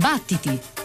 Battiti!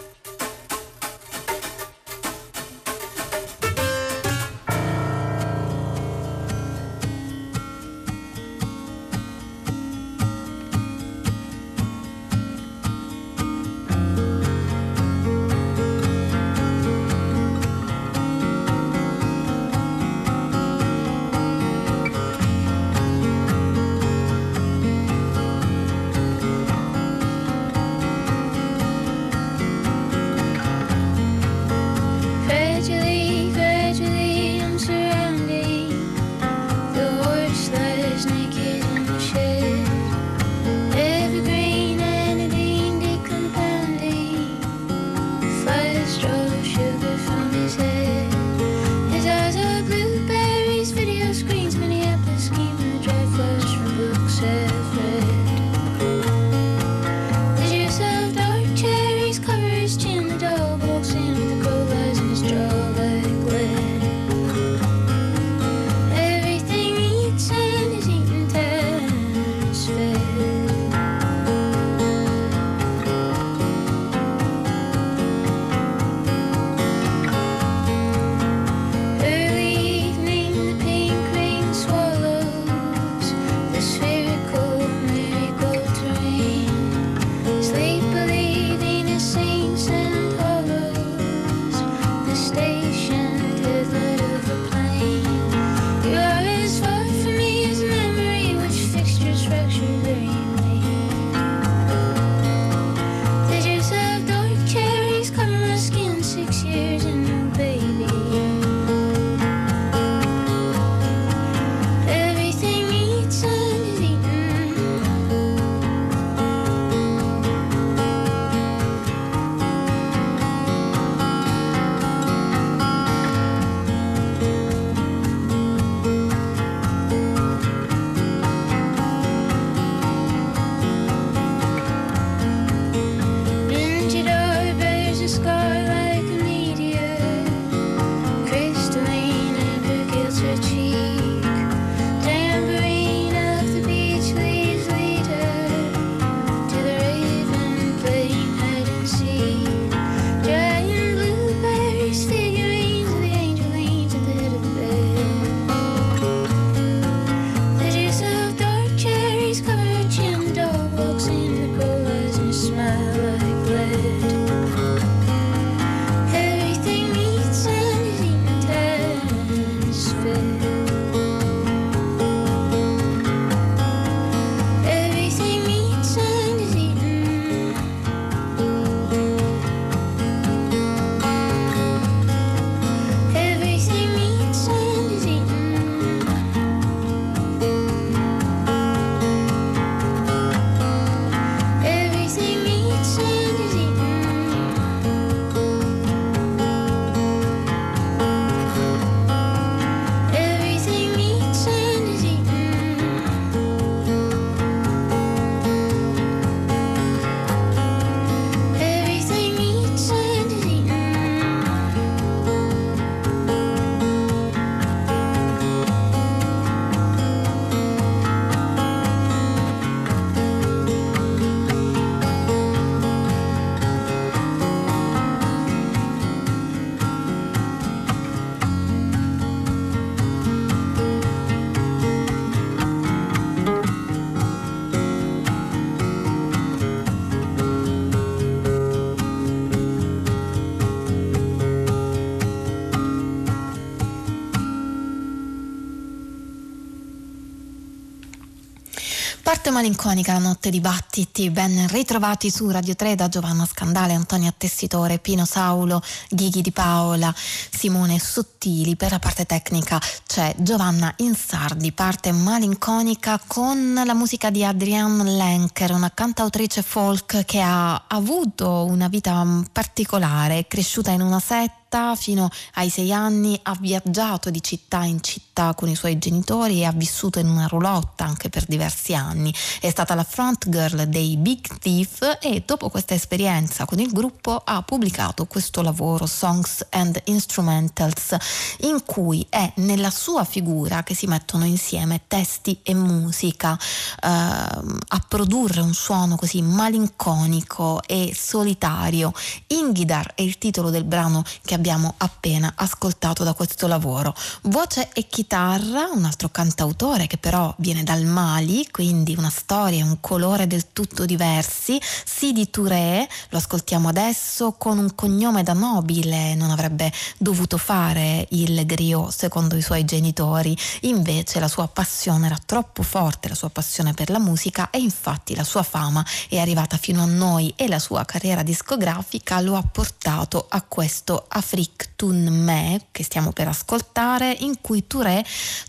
Malinconica la notte di battiti, ben ritrovati su Radio 3 da Giovanna Scandale, Antonia Tessitore, Pino Saulo, Ghighi di Paola, Simone Sottili. Per la parte tecnica c'è Giovanna Insardi, parte malinconica con la musica di Adrienne Lenker, una cantautrice folk che ha avuto una vita particolare, è cresciuta in una setta fino ai sei anni, ha viaggiato di città in città vita con i suoi genitori e ha vissuto in una roulotte anche per diversi anni. È stata la front girl dei Big Thief e dopo questa esperienza con il gruppo ha pubblicato questo lavoro Songs and Instrumentals in cui è nella sua figura che si mettono insieme testi e musica eh, a produrre un suono così malinconico e solitario. Ingidar è il titolo del brano che abbiamo appena ascoltato da questo lavoro. Voce e chitarra, un altro cantautore che però viene dal Mali, quindi una storia e un colore del tutto diversi. Sidi Touré, lo ascoltiamo adesso con un cognome da nobile, non avrebbe dovuto fare il griot secondo i suoi genitori, invece la sua passione era troppo forte, la sua passione per la musica e infatti la sua fama è arrivata fino a noi e la sua carriera discografica lo ha portato a questo Afrique Tun Me che stiamo per ascoltare in cui Touré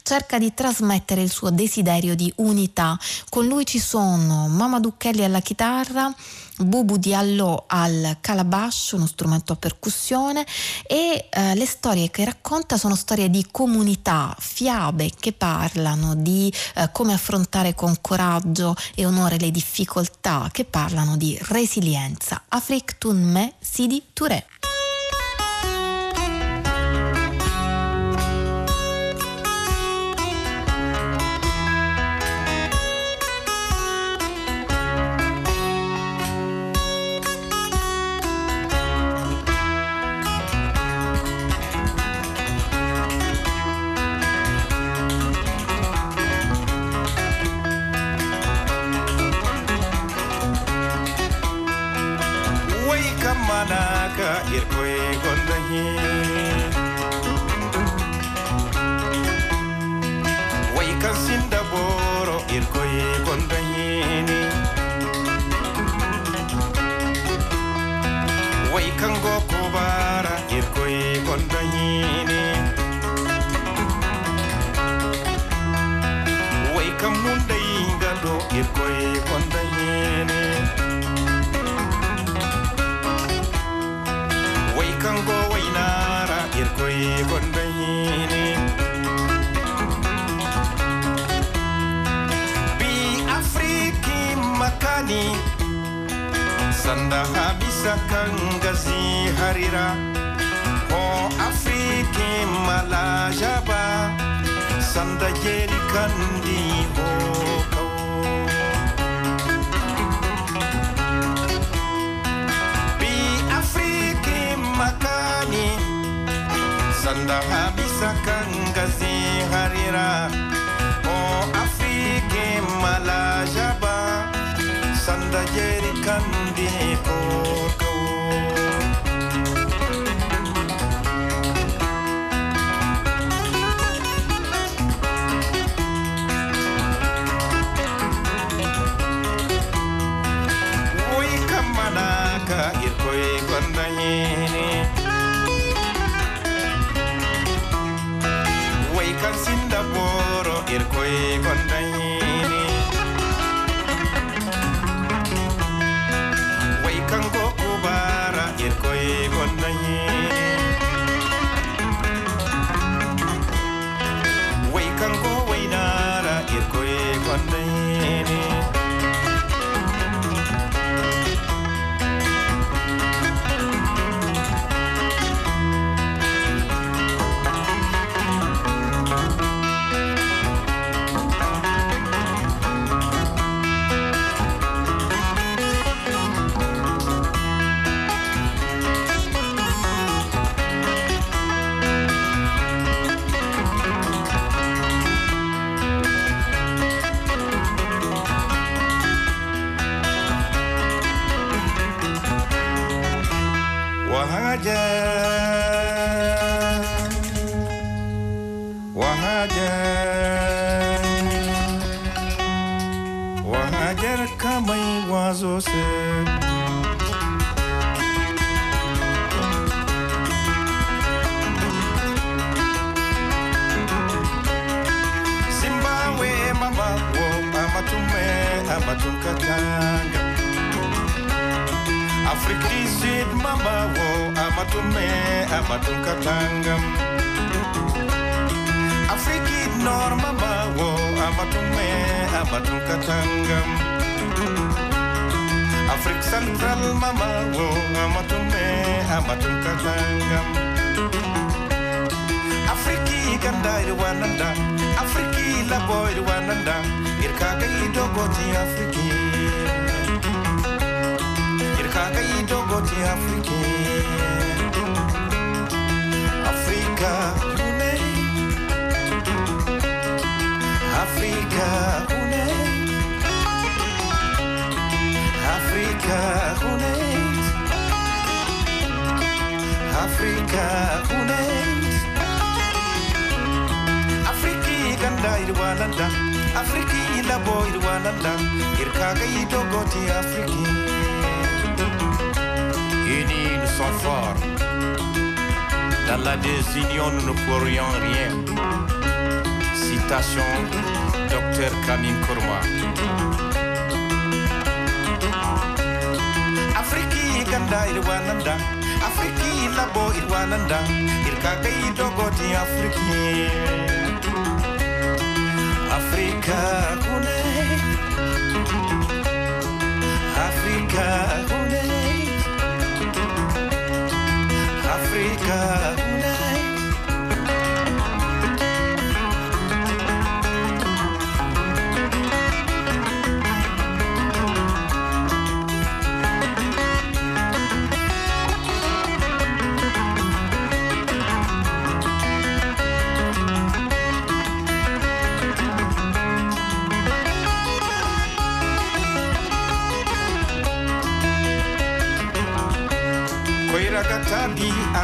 cerca di trasmettere il suo desiderio di unità. Con lui ci sono Mamadou Kelly alla chitarra, Bubu Diallo al calabash, uno strumento a percussione e eh, le storie che racconta sono storie di comunità, fiabe che parlano di eh, come affrontare con coraggio e onore le difficoltà, che parlano di resilienza. Afrik Tunme Sidi Touré.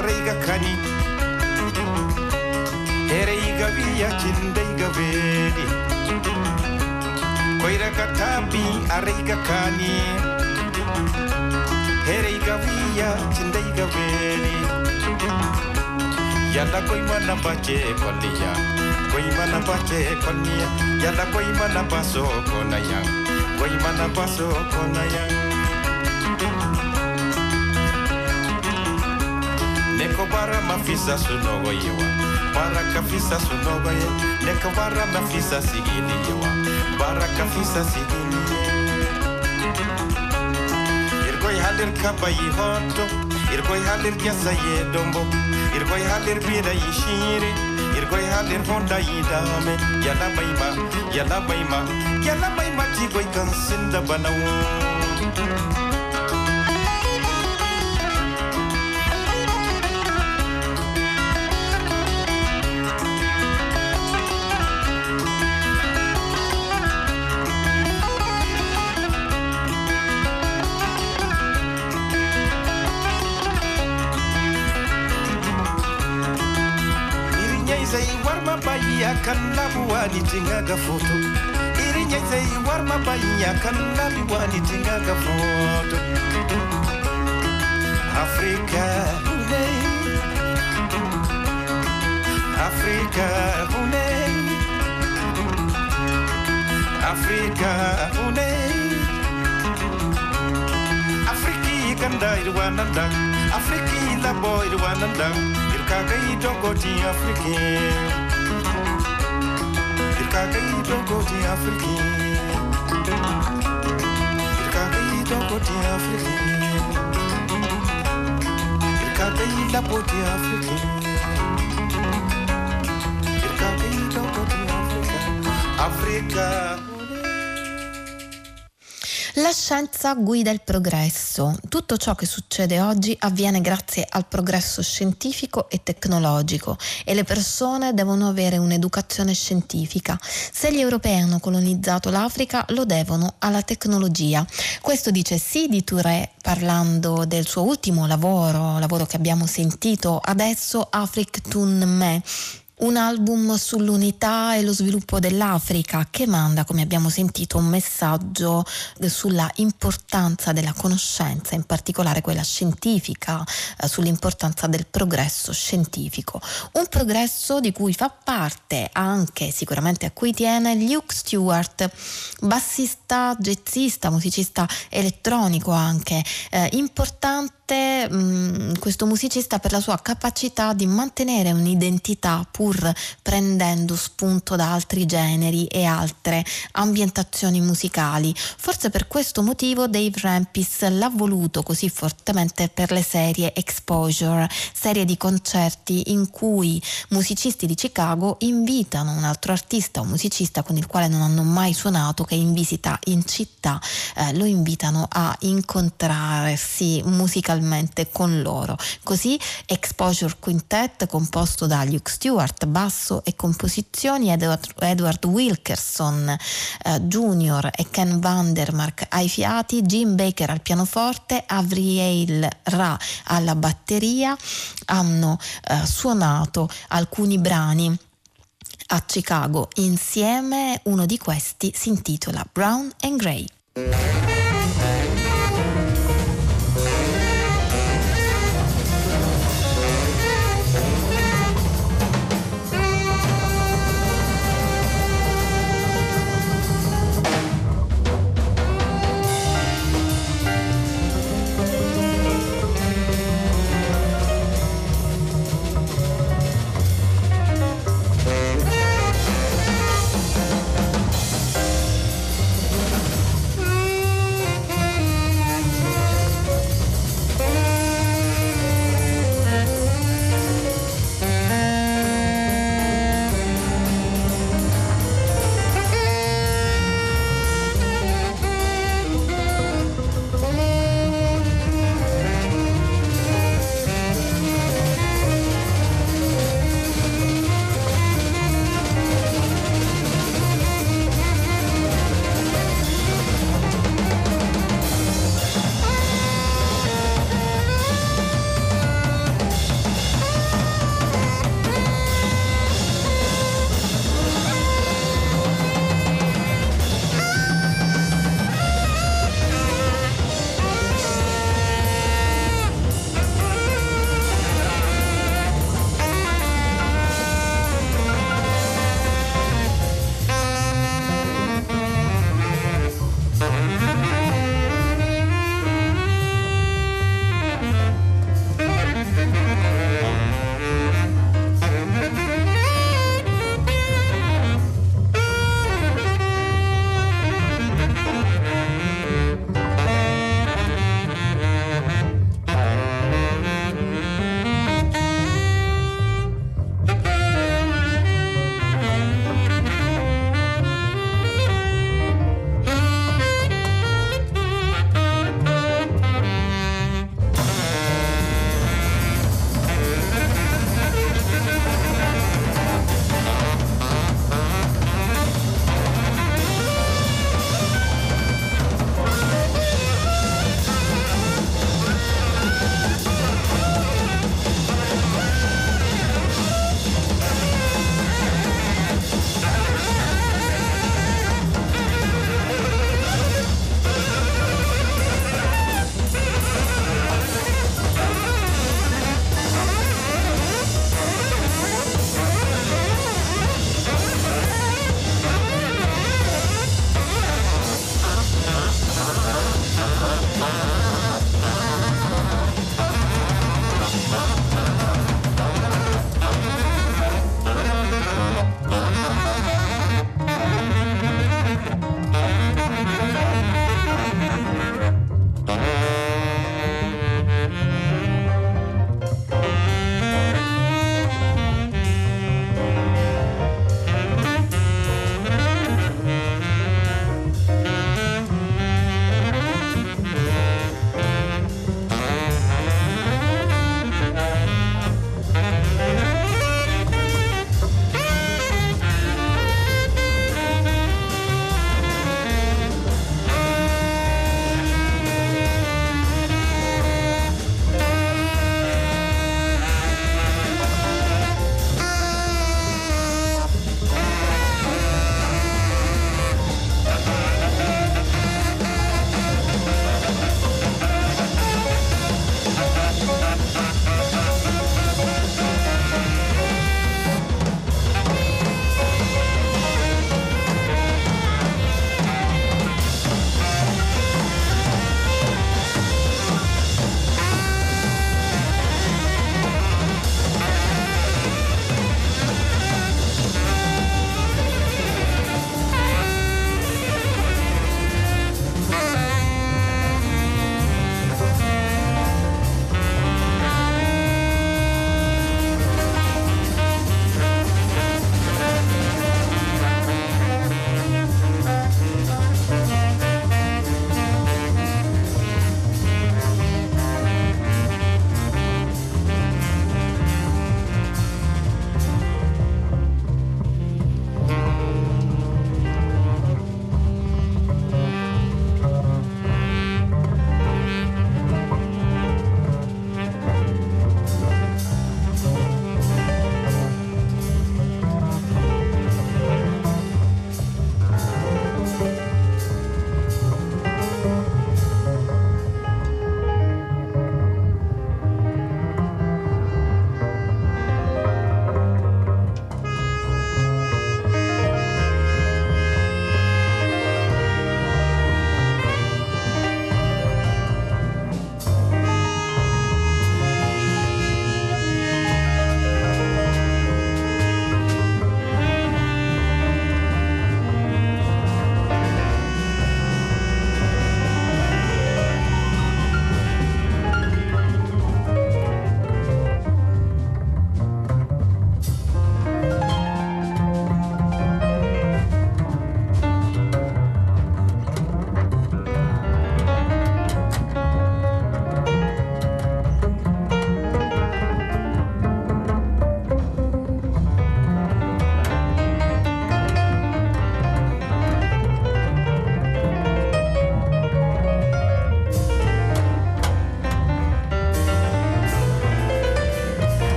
Araiga kani hereiga via cindeiga vedi. Koiraga tabi araiga kani hereiga via cindeiga vedi. Yalla koy mana bace kolliya koy mana bace kolliya yalla koy mana baso konaya. Koy mana baso konaya Bara mafisa sunogo yewa Bara kafisa sunogo ye. Neko bara mafisa sigili yewa Bara kafisa sigili ye Irgoy halir kaba yi hoto. Irgoy halir yasa ye dombo. Irgoy halir bira yi shire Irgoy halir honda yi dame. Yala maima, yala maima Yala maima tigoy kansinda banawo tinga ga foto irinya zai warma bayya kan labuwa ni tinga ga foto? Africa hune Africa hune Africa hune Afriki kanda irwananda Afriki labo irwananda Irkaga idogoti Afriki Irkaga idogoti Afriki Irkaga idogoti Afriki Irkaga ilaboti Afriki Irkaga idogoti Afrika Afrika La scienza guida il progresso. Tutto ciò che succede oggi avviene grazie al progresso scientifico e tecnologico e le persone devono avere un'educazione scientifica. Se gli europei hanno colonizzato l'Africa lo devono alla tecnologia. Questo dice Sidi Touré parlando del suo ultimo lavoro, lavoro che abbiamo sentito adesso, Afrik Tun Me un album sull'unità e lo sviluppo dell'Africa che manda, come abbiamo sentito, un messaggio sulla importanza della conoscenza, in particolare quella scientifica, eh, sull'importanza del progresso scientifico. Un progresso di cui fa parte anche, sicuramente a cui tiene, Luke Stewart, bassista, jazzista, musicista elettronico anche, eh, importante mh, questo musicista per la sua capacità di mantenere un'identità pur pur prendendo spunto da altri generi e altre ambientazioni musicali. Forse per questo motivo Dave Rampis l'ha voluto così fortemente per le serie Exposure, serie di concerti in cui musicisti di Chicago invitano un altro artista o musicista con il quale non hanno mai suonato che in visita in città eh, lo invitano a incontrarsi musicalmente con loro. Così Exposure Quintet composto da Luke Stewart, basso e composizioni, Edward, Edward Wilkerson eh, Jr. e Ken Vandermark ai fiati, Jim Baker al pianoforte, Avriel Ra alla batteria, hanno eh, suonato alcuni brani a Chicago insieme, uno di questi si intitola Brown and Gray.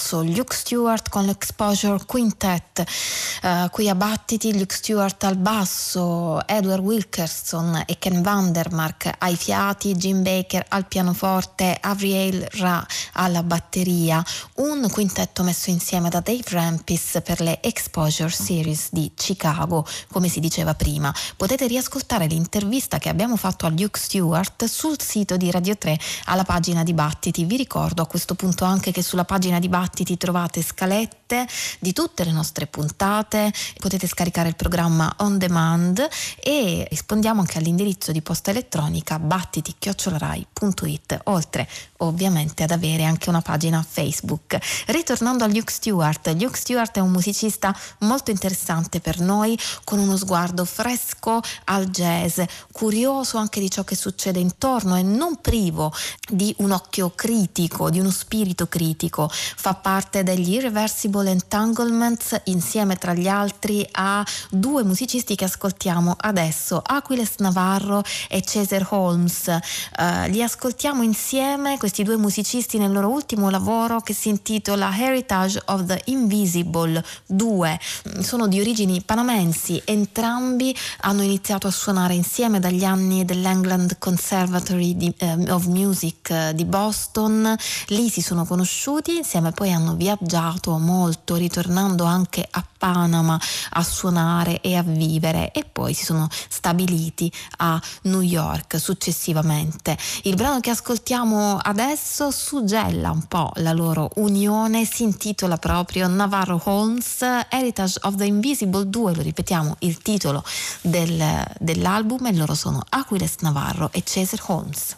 Intenso. Luke Stewart con l'Exposure Quintet, uh, qui a battiti Luke Stewart al basso, Edward Wilkerson e Ken Vandermark ai fiati, Jim Baker al pianoforte, Avriel Ra alla batteria. Un quintetto messo insieme da Dave Rampis per le Exposure Series di Chicago, come si diceva prima. Potete riascoltare l'intervista che abbiamo fatto a Luke Stewart sul sito di Radio 3 alla pagina Dibattiti. Vi ricordo a questo punto anche che sulla pagina Dibattiti trovate scalette di tutte le nostre puntate, potete scaricare il programma on demand e rispondiamo anche all'indirizzo di posta elettronica battiti-rai.it oltre ovviamente ad avere anche una pagina Facebook. Ritornando a Luke Stewart, Luke Stewart è un musicista molto interessante per noi con uno sguardo fresco al jazz, curioso anche di ciò che succede intorno e non privo di un occhio critico, di uno spirito critico. Fa parte degli Irreversible Entanglements insieme tra gli altri a due musicisti che ascoltiamo adesso, Aquiles Navarro e Cesar Holmes. Uh, li ascoltiamo insieme questi due musicisti nel loro ultimo lavoro che si intitola Heritage of the Invisible 2. Sono di origini panamensi, entrambi hanno iniziato a suonare insieme dagli anni dell'England Conservatory di, eh, of Music eh, di Boston. Lì si sono conosciuti, insieme poi hanno viaggiato molto, ritornando anche a Panama a suonare e a vivere e poi si sono stabiliti a New York successivamente. Il brano che ascoltiamo adesso suggella un po' la loro unione, si intitola proprio Navarro Holmes Heritage of the Invisible 2, lo ripetiamo il titolo del, dell'album e loro sono Aquiles Navarro e Cesar Holmes.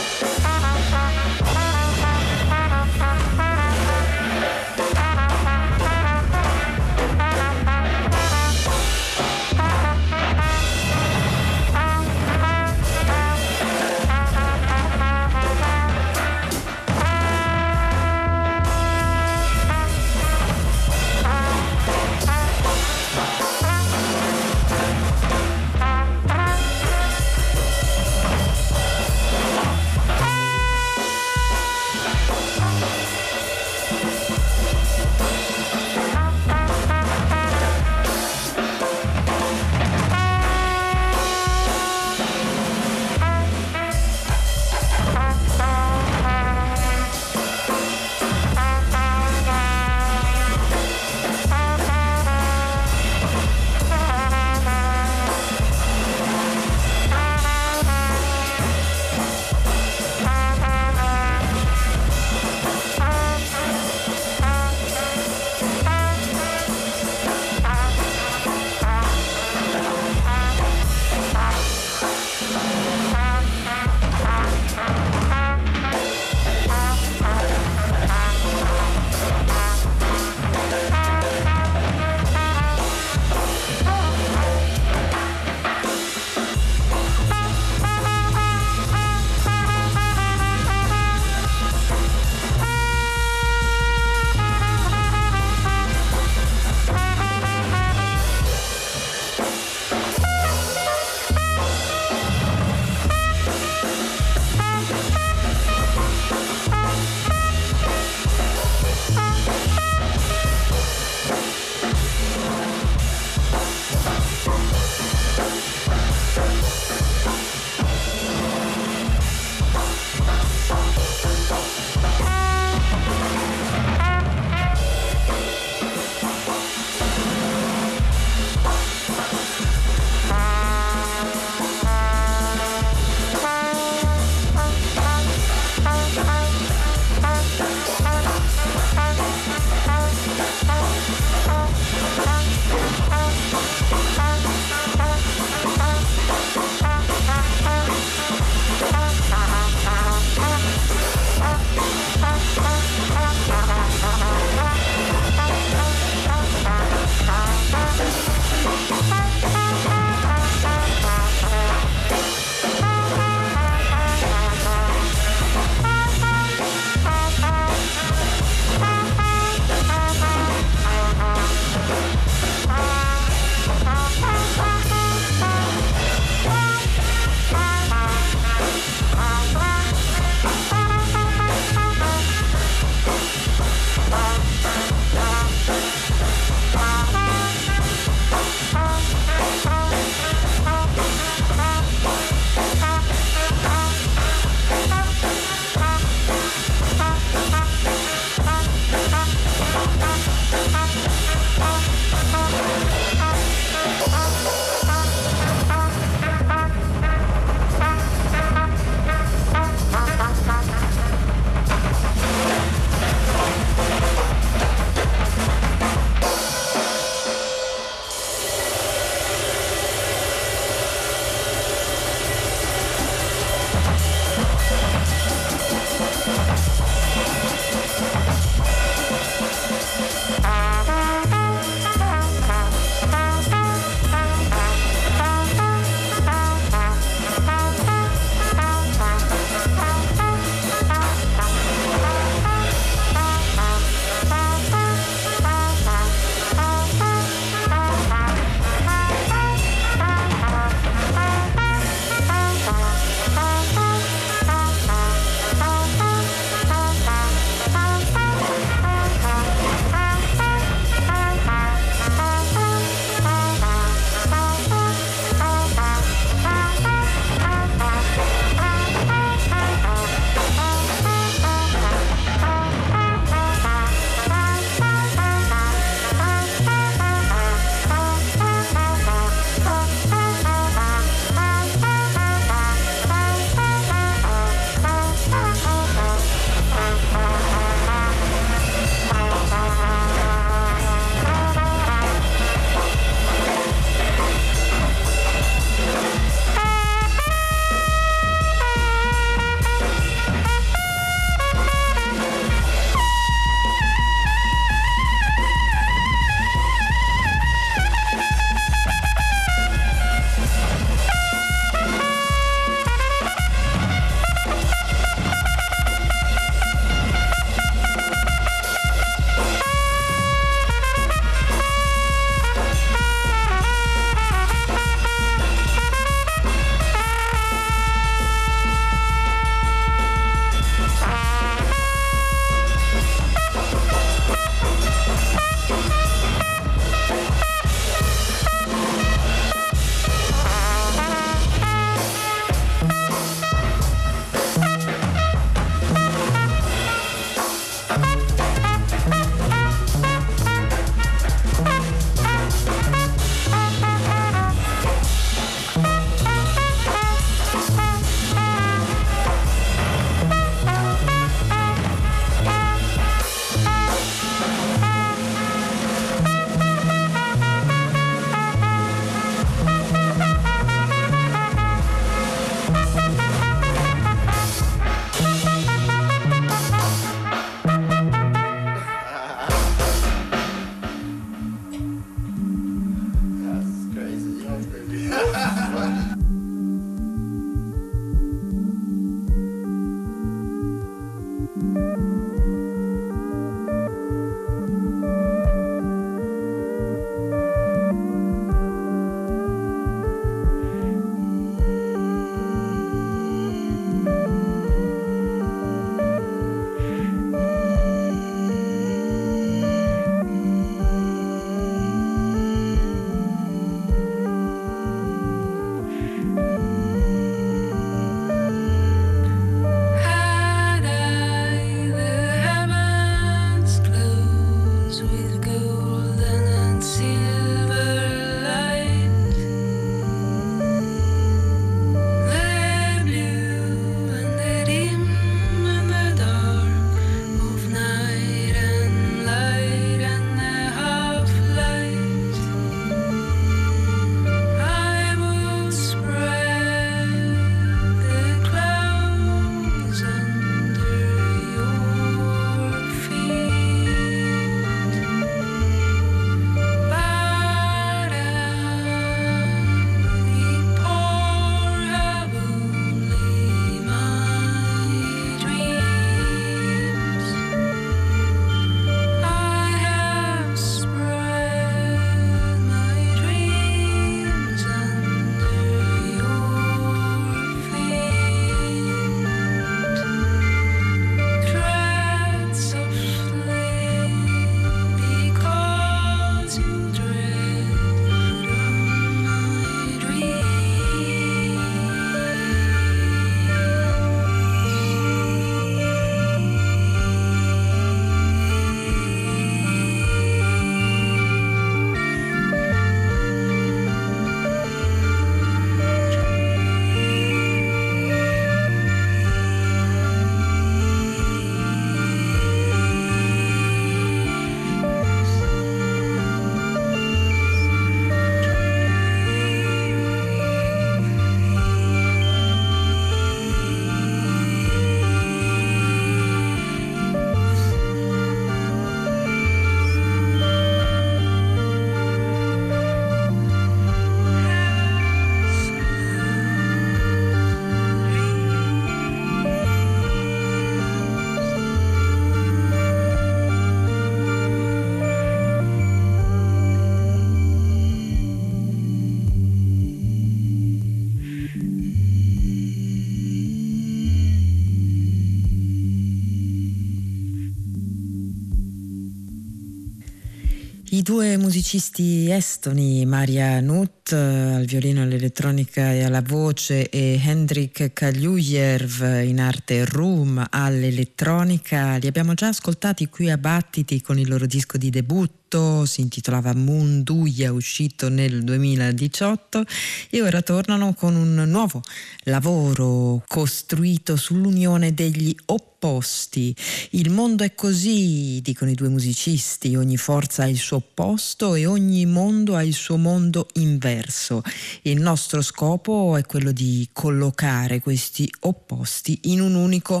I due musicisti estoni, Maria Nut al violino, all'elettronica e alla voce e Hendrik Kaljujerv in arte Room all'elettronica, li abbiamo già ascoltati qui a Battiti con il loro disco di debutto prodotto, si intitolava Munduia, uscito nel 2018 e ora tornano con un nuovo lavoro costruito sull'unione degli opposti. Il mondo è così, dicono i due musicisti, ogni forza ha il suo opposto e ogni mondo ha il suo mondo inverso. Il nostro scopo è quello di collocare questi opposti in un unico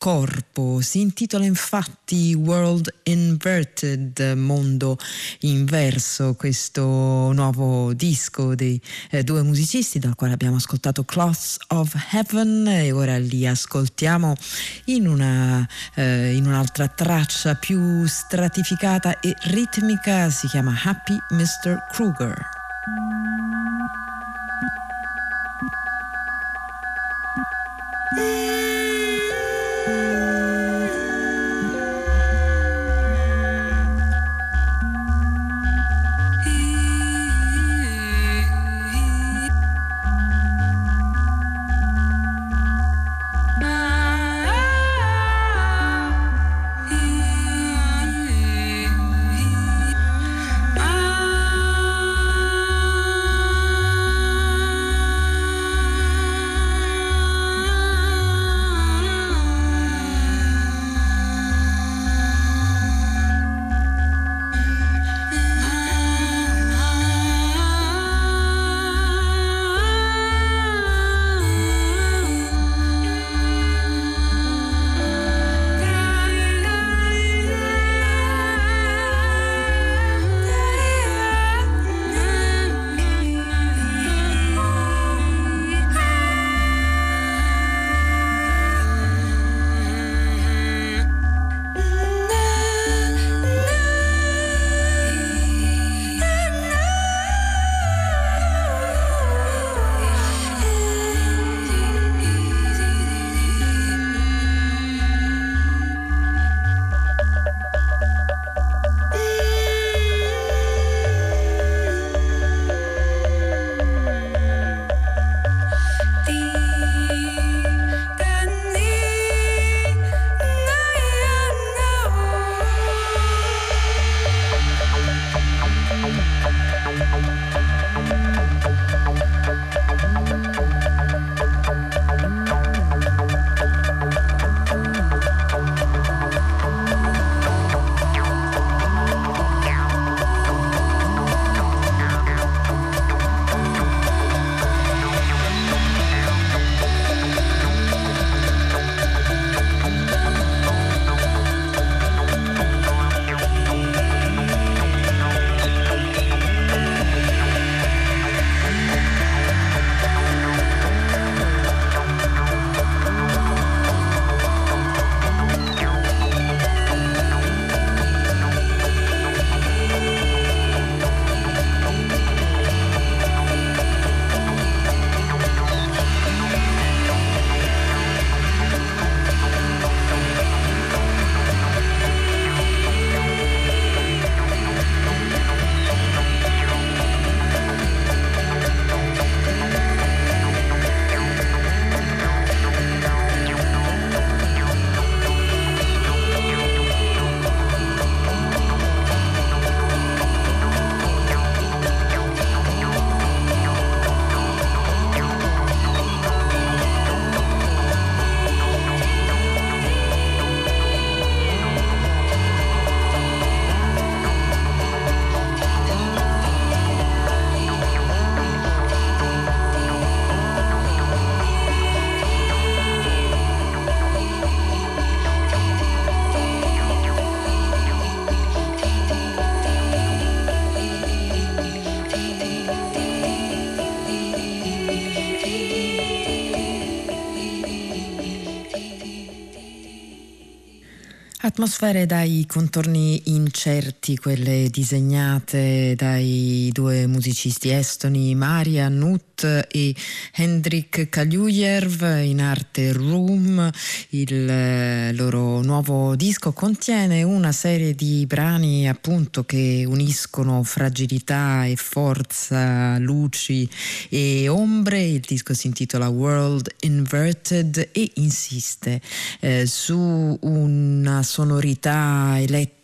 corpo. Si intitola infatti World Inverted, Mondo Inverso, questo nuovo disco dei eh, due musicisti dal quale abbiamo ascoltato Cloths of Heaven e ora li ascoltiamo in, una, eh, in un'altra traccia più stratificata e ritmica, si chiama Happy Mr. Kruger. Yeah. Atmosfere dai contorni incerti, quelle disegnate dai due musicisti estoni Maria Nut e Hendrik Kaljujerv in arte Room. Il eh, nuovo disco contiene una serie di brani appunto che uniscono fragilità e forza, luci e ombre. Il disco si intitola World Inverted e insiste eh, su una sonorità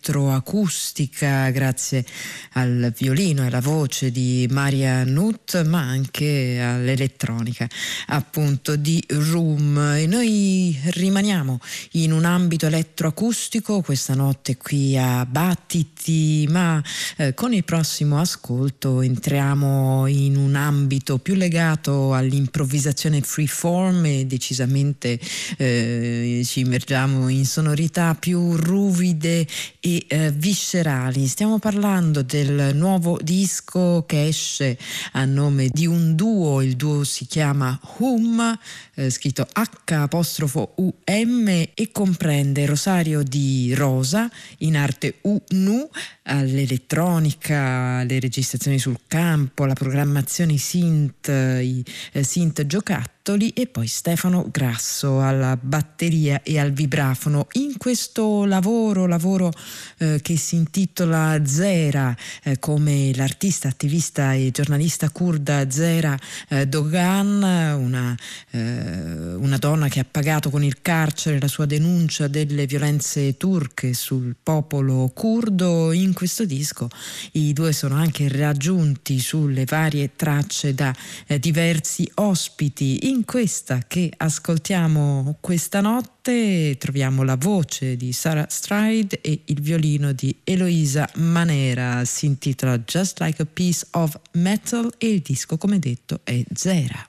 elettroacustica grazie al violino e alla voce di Maria Nutt, ma anche all'elettronica appunto di Room. E noi rimaniamo in un ambito elettroacustico questa notte qui a Battiti, ma eh, con il prossimo ascolto entriamo in un ambito più legato all'improvvisazione freeform e decisamente eh, ci immergiamo in sonorità più ruvide e eh, viscerali. Stiamo parlando del nuovo disco che esce a nome di un duo, il duo si chiama Hum, eh, scritto H apostrofo UM e comprende Rosario di Rosa in arte UNU, all'elettronica, le registrazioni sul campo, la programmazione synth, i eh, synth giocattoli e poi Stefano Grasso alla batteria e al vibrafono. In questo lavoro, lavoro eh, che si intitola Zera, eh, come l'artista, attivista e giornalista kurda Zera eh, Dogan, una, eh, una donna che ha pagato con il carcere la sua denuncia delle violenze turche sul popolo curdo, in questo disco i due sono anche raggiunti sulle varie tracce da eh, diversi ospiti. In questa che ascoltiamo questa notte troviamo la voce di Sarah Stride e il violino di Eloisa Manera. Si intitola Just Like a Piece of Metal e il disco, come detto, è Zera.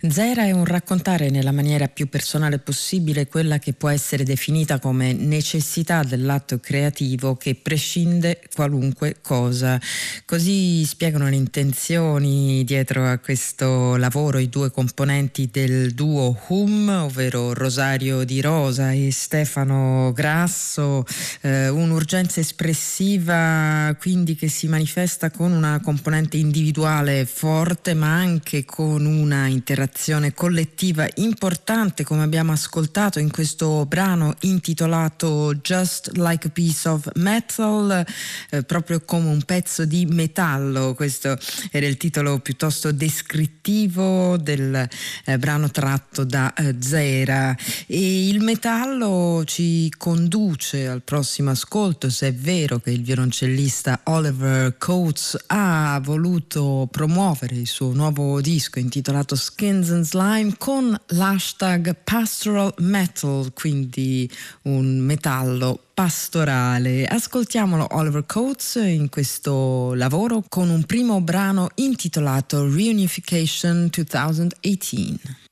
Zera è un raccontare nella maniera più personale possibile quella che può essere definita come necessità dell'atto creativo che prescinde qualunque cosa. Così spiegano le intenzioni dietro a questo lavoro i due componenti del duo Hum, ovvero Rosario Di Rosa e Stefano Grasso, eh, un'urgenza espressiva quindi che si manifesta con una componente individuale forte ma anche con una interazione un'azione collettiva importante come abbiamo ascoltato in questo brano intitolato Just Like a Piece of Metal, eh, proprio come un pezzo di metallo. Questo era il titolo piuttosto descrittivo del eh, brano tratto da eh, Zera. E il metallo ci conduce al prossimo ascolto, se è vero che il violoncellista Oliver Coates ha voluto promuovere il suo nuovo disco intitolato Skins And Slime con l'hashtag Pastoral Metal, quindi un metallo pastorale. Ascoltiamolo Oliver Coates in questo lavoro con un primo brano intitolato Reunification 2018.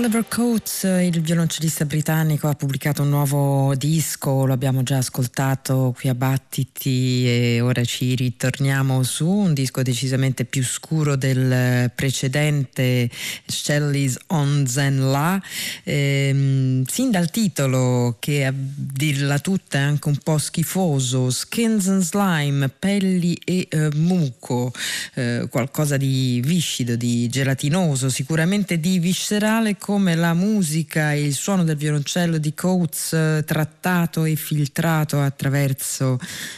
Oliver Coates, il violoncellista britannico, ha pubblicato un nuovo disco, lo abbiamo già ascoltato qui a Battiti e ora ci ritorniamo su un disco decisamente più scuro del precedente, Shelley's On Zen La. Ehm, sin dal titolo, che a dirla tutta è anche un po' schifoso, Skins and Slime, pelli e eh, muco, eh, qualcosa di viscido, di gelatinoso, sicuramente di viscerale come la musica e il suono del violoncello di Coates eh, trattato e filtrato attraverso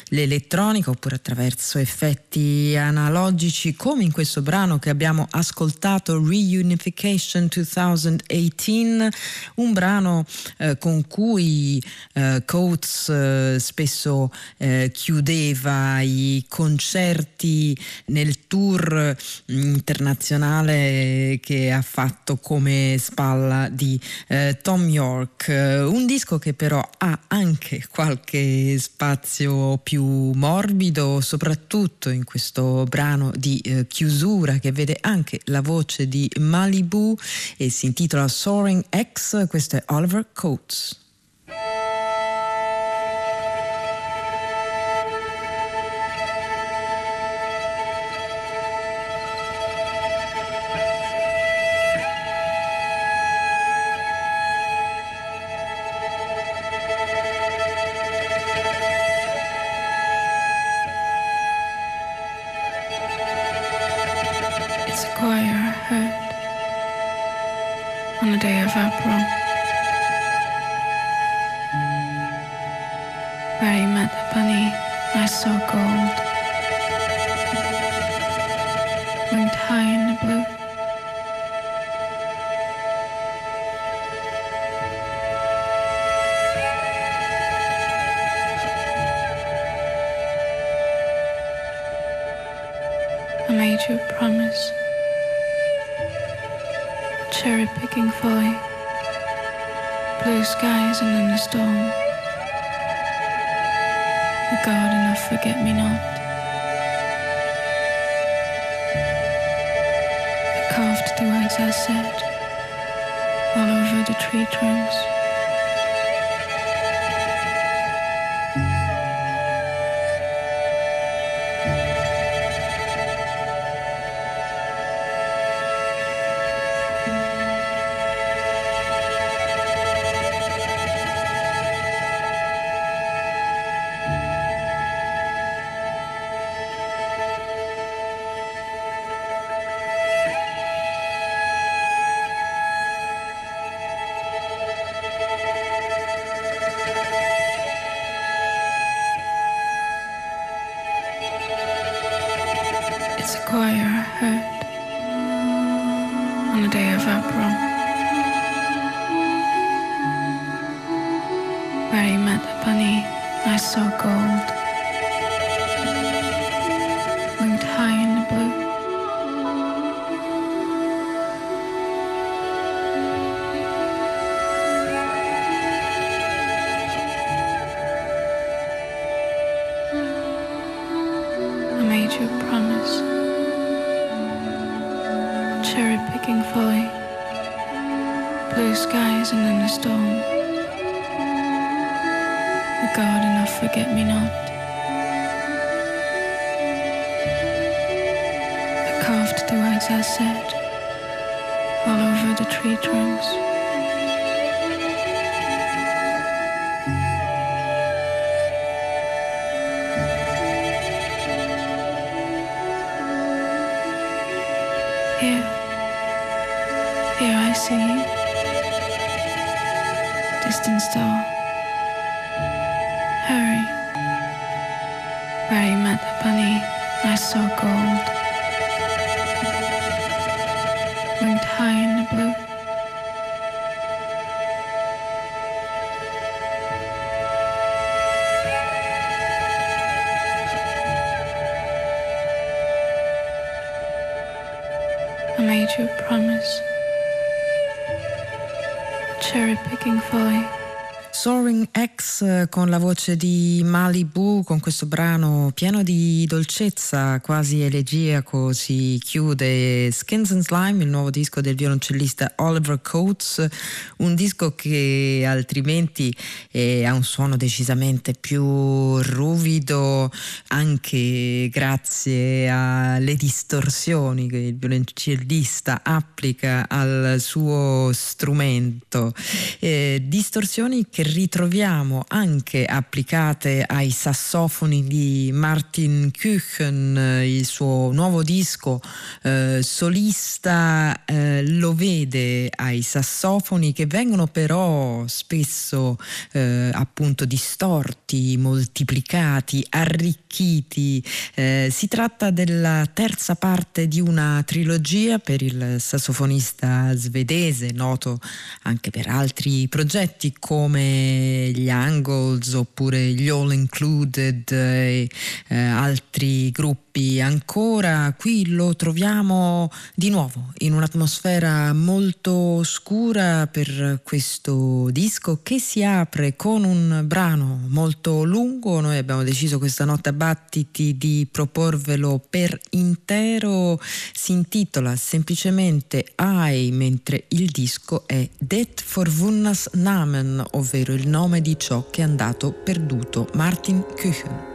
l'elettronica oppure attraverso effetti analogici come in questo brano che abbiamo ascoltato Reunification 2018 un brano eh, con cui eh, Coates eh, spesso eh, chiudeva i concerti nel tour internazionale che ha fatto come spalla di eh, Tom York, eh, un disco che però ha anche qualche spazio più morbido, soprattutto in questo brano di eh, chiusura che vede anche la voce di Malibu e si intitola Soaring X, questo è Oliver Coates. boy, blue skies and then the storm, the garden of forget-me-not, I carved the words I said all over the tree trunks. La voce di Malibu, con questo brano pieno di dolcezza, quasi elegiaco, si chiude Skins and Slime, il nuovo disco del violoncellista Oliver Coates, un disco che altrimenti eh, ha un suono decisamente più ruvido, anche grazie alle distorsioni che il violoncellista applica al suo strumento. Eh, distorsioni che ritroviamo anche applicate ai sassofoni di Martin Kuchen, il suo nuovo disco eh, solista eh, lo vede ai sassofoni che vengono però spesso eh, appunto distorti, moltiplicati, arricchiti. Eh, si tratta della terza parte di una trilogia per il sassofonista svedese, noto anche per altri progetti come gli Angles oppure gli All Included e eh, altri gruppi ancora. Qui lo troviamo di nuovo in un'atmosfera molto scura per questo disco che si apre con un brano molto lungo. Noi abbiamo deciso questa notte a battiti di proporvelo per intero. Si intitola semplicemente I, mentre il disco è Det Forvunnas Namen, ovvero il nome di ciò che è andato perduto, Martin Kuchen.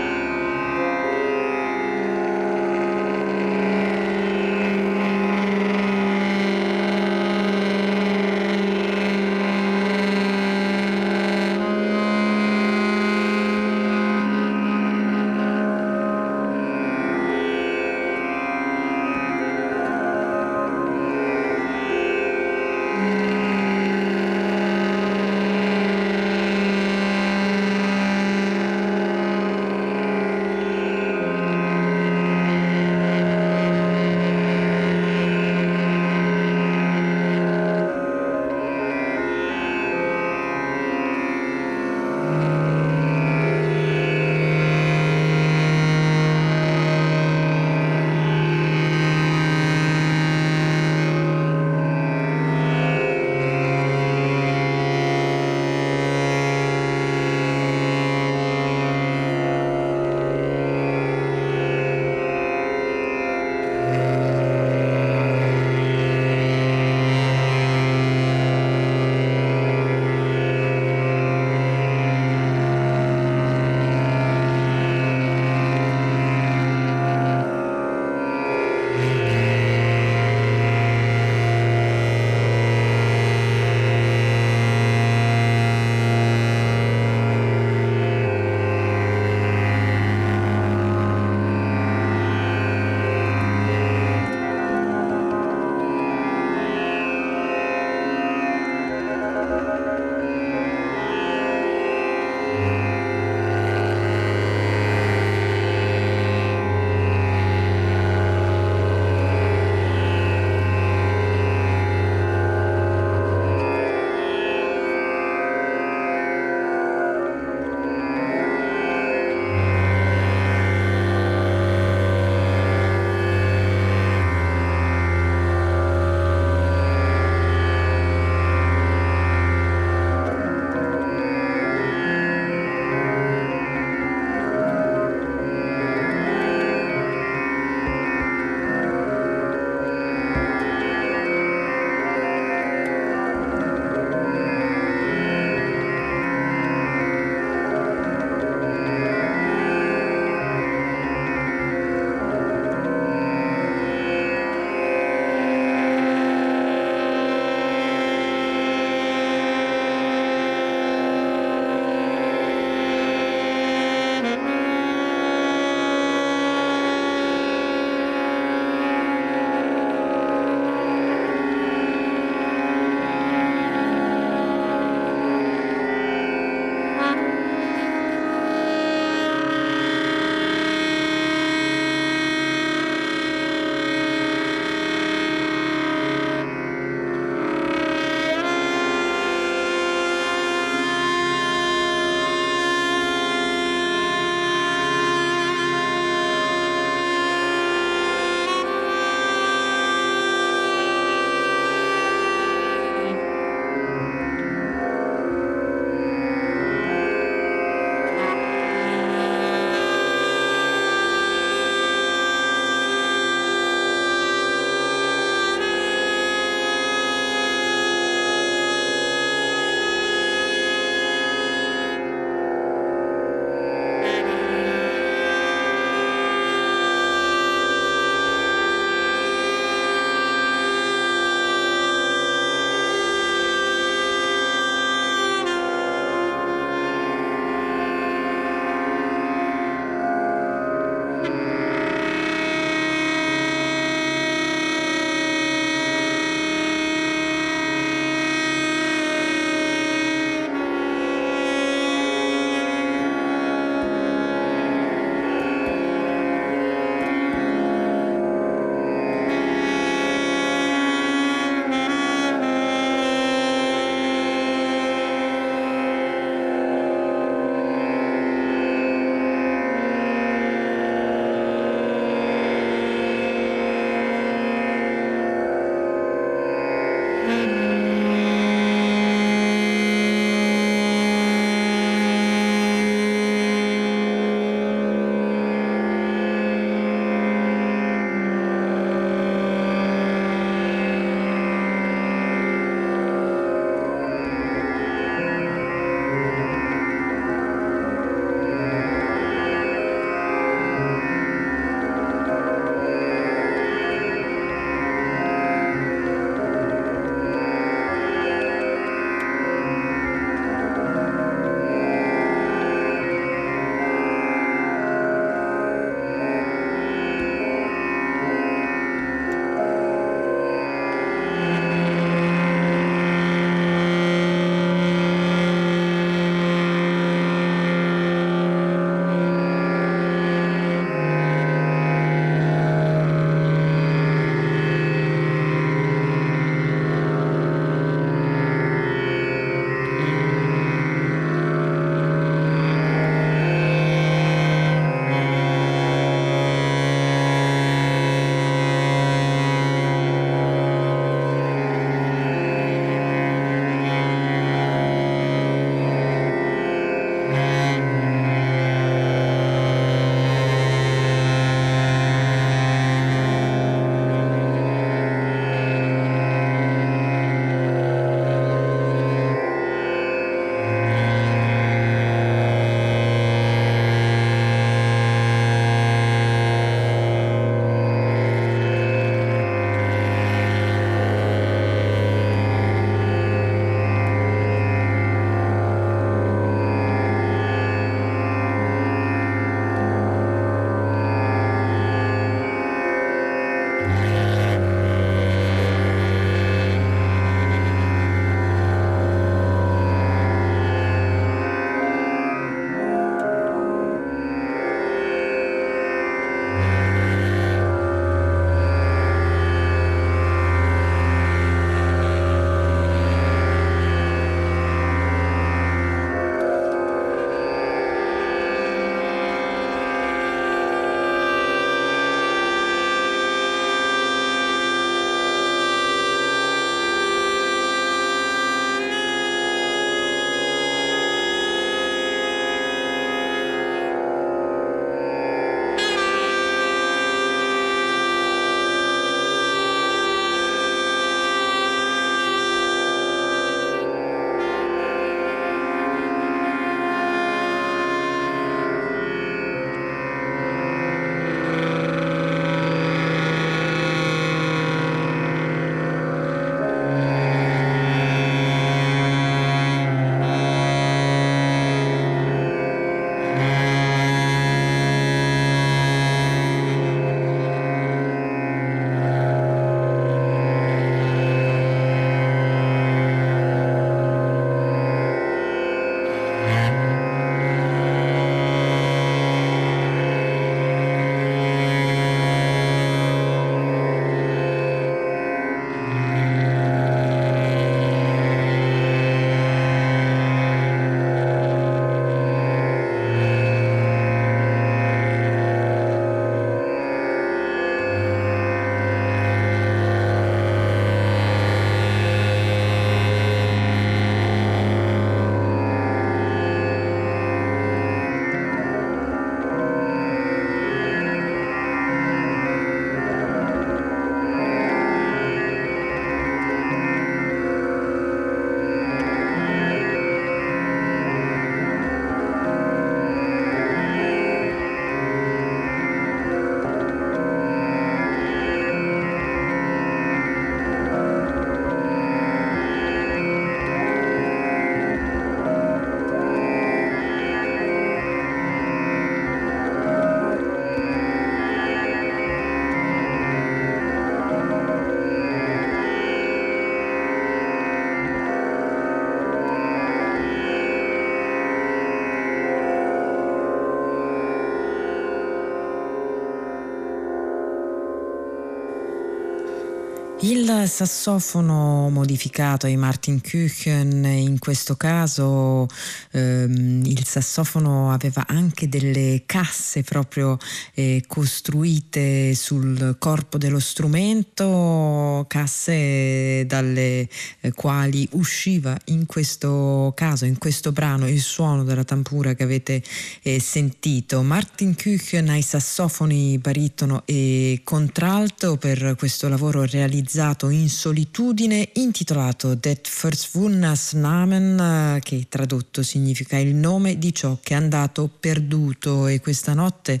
Il sassofono modificato ai Martin Kuchen, in questo caso ehm, sassofono aveva anche delle casse proprio eh, costruite sul corpo dello strumento, casse dalle eh, quali usciva in questo caso, in questo brano, il suono della tampura che avete eh, sentito. Martin Kuchen ai sassofoni baritono e contralto per questo lavoro realizzato in solitudine intitolato Det Verswunnas Namen eh, che tradotto significa il nome di ciò che è andato perduto e questa notte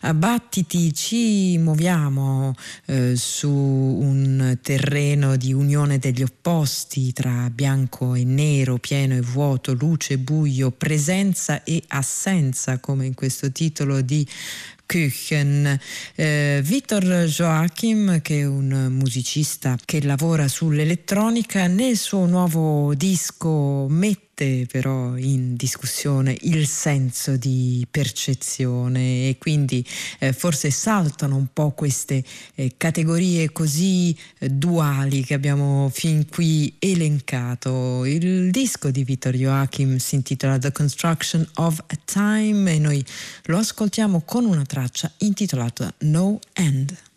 a Battiti ci muoviamo eh, su un terreno di unione degli opposti tra bianco e nero, pieno e vuoto, luce e buio, presenza e assenza come in questo titolo di Küchen. Eh, Vitor Joachim, che è un musicista che lavora sull'elettronica, nel suo nuovo disco mette mette però in discussione il senso di percezione e quindi eh, forse saltano un po' queste eh, categorie così eh, duali che abbiamo fin qui elencato. Il disco di Vittor Joachim si intitola The Construction of a Time e noi lo ascoltiamo con una traccia intitolata No End.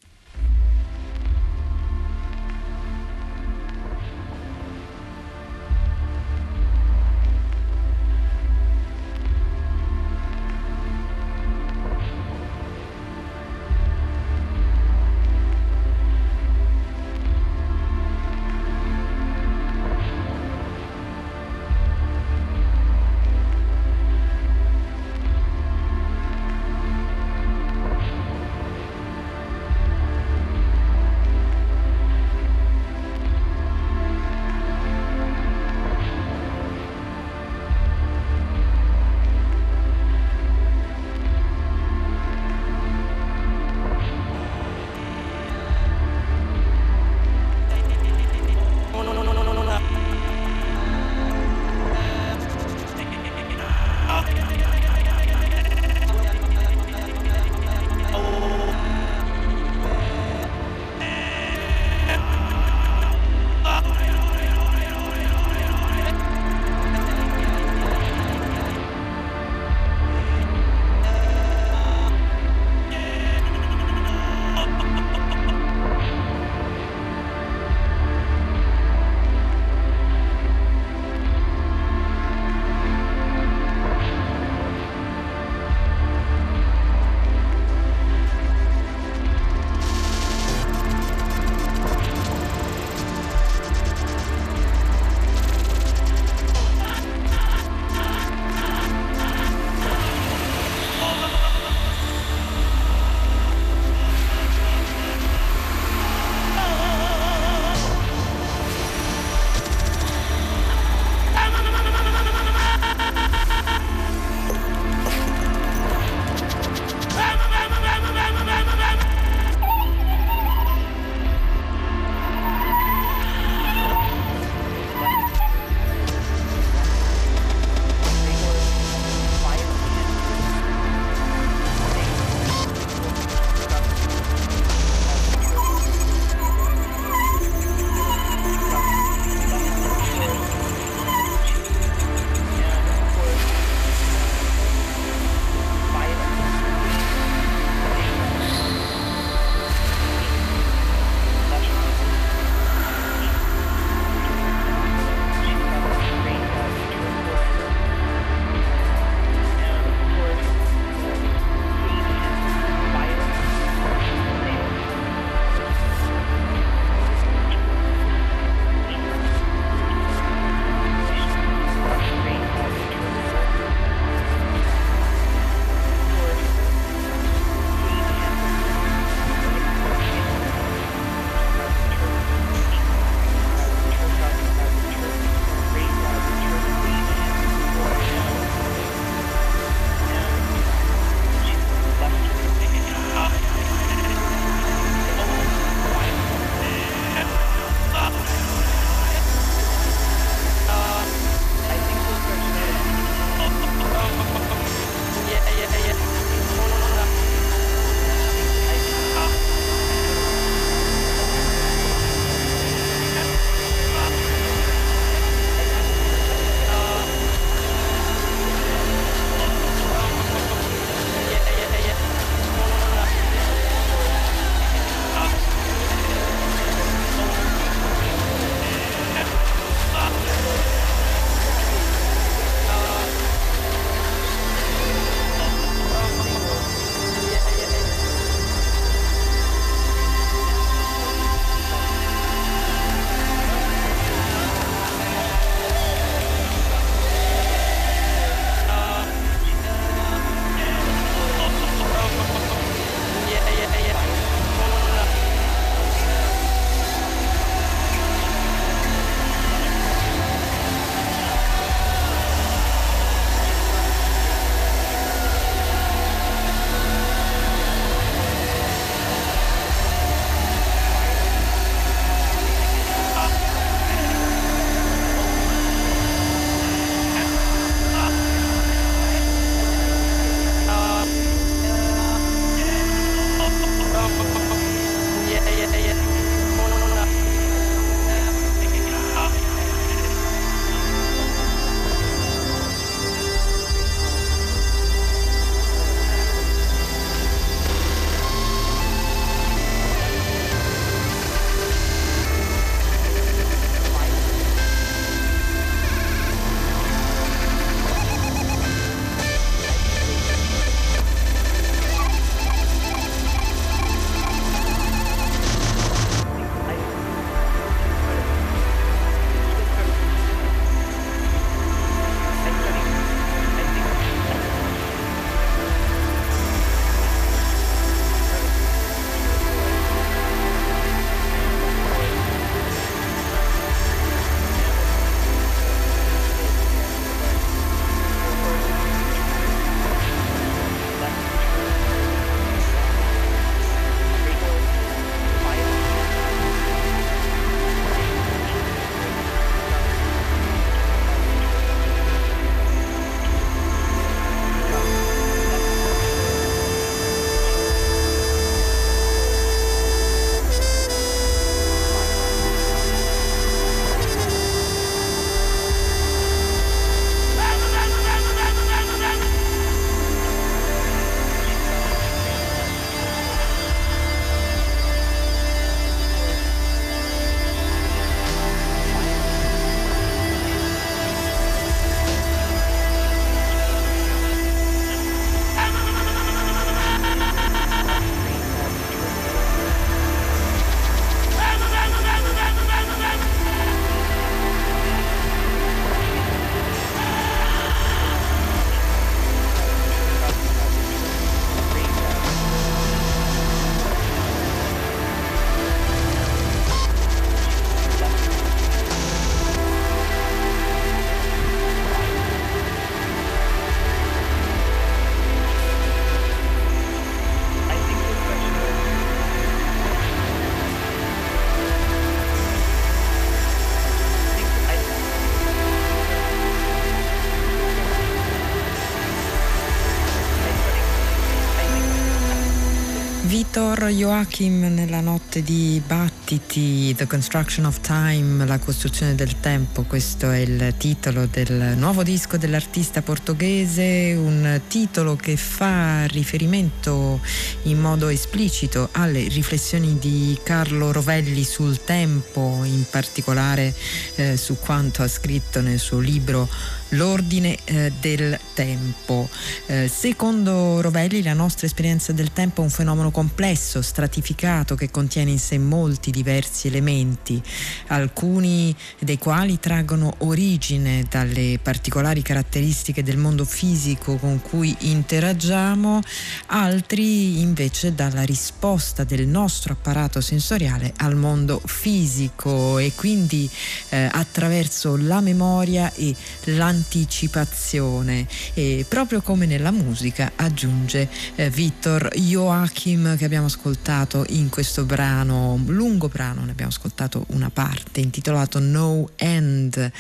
Vittor Joachim nella notte di Battiti, The Construction of Time, la costruzione del tempo, questo è il titolo del nuovo disco dell'artista portoghese, un titolo che fa riferimento in modo esplicito alle riflessioni di Carlo Rovelli sul tempo, in particolare eh, su quanto ha scritto nel suo libro L'ordine eh, del tempo. Eh, secondo Rovelli la nostra esperienza del tempo è un fenomeno complesso, stratificato, che contiene in sé molti diversi elementi, alcuni dei quali traggono origine dalle particolari caratteristiche del mondo fisico con cui interagiamo, altri invece dalla risposta del nostro apparato sensoriale al mondo fisico e quindi eh, attraverso la memoria e l'anticipazione anticipazione. E proprio come nella musica aggiunge eh, Vittor Joachim che abbiamo ascoltato in questo brano, lungo brano, ne abbiamo ascoltato una parte intitolato No End.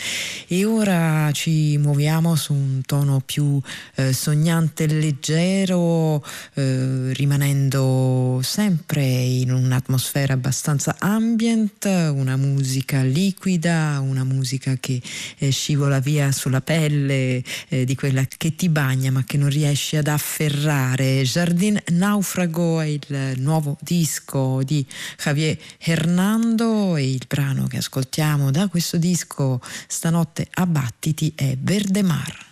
E ora ci muoviamo su un tono più eh, sognante leggero eh, rimanendo sempre in un'atmosfera abbastanza ambient, una musica liquida, una musica che eh, scivola via sulla pelle pelle eh, di quella che ti bagna ma che non riesci ad afferrare. Jardin Naufrago è il nuovo disco di Javier Hernando e il brano che ascoltiamo da questo disco stanotte a Battiti è Verdemar.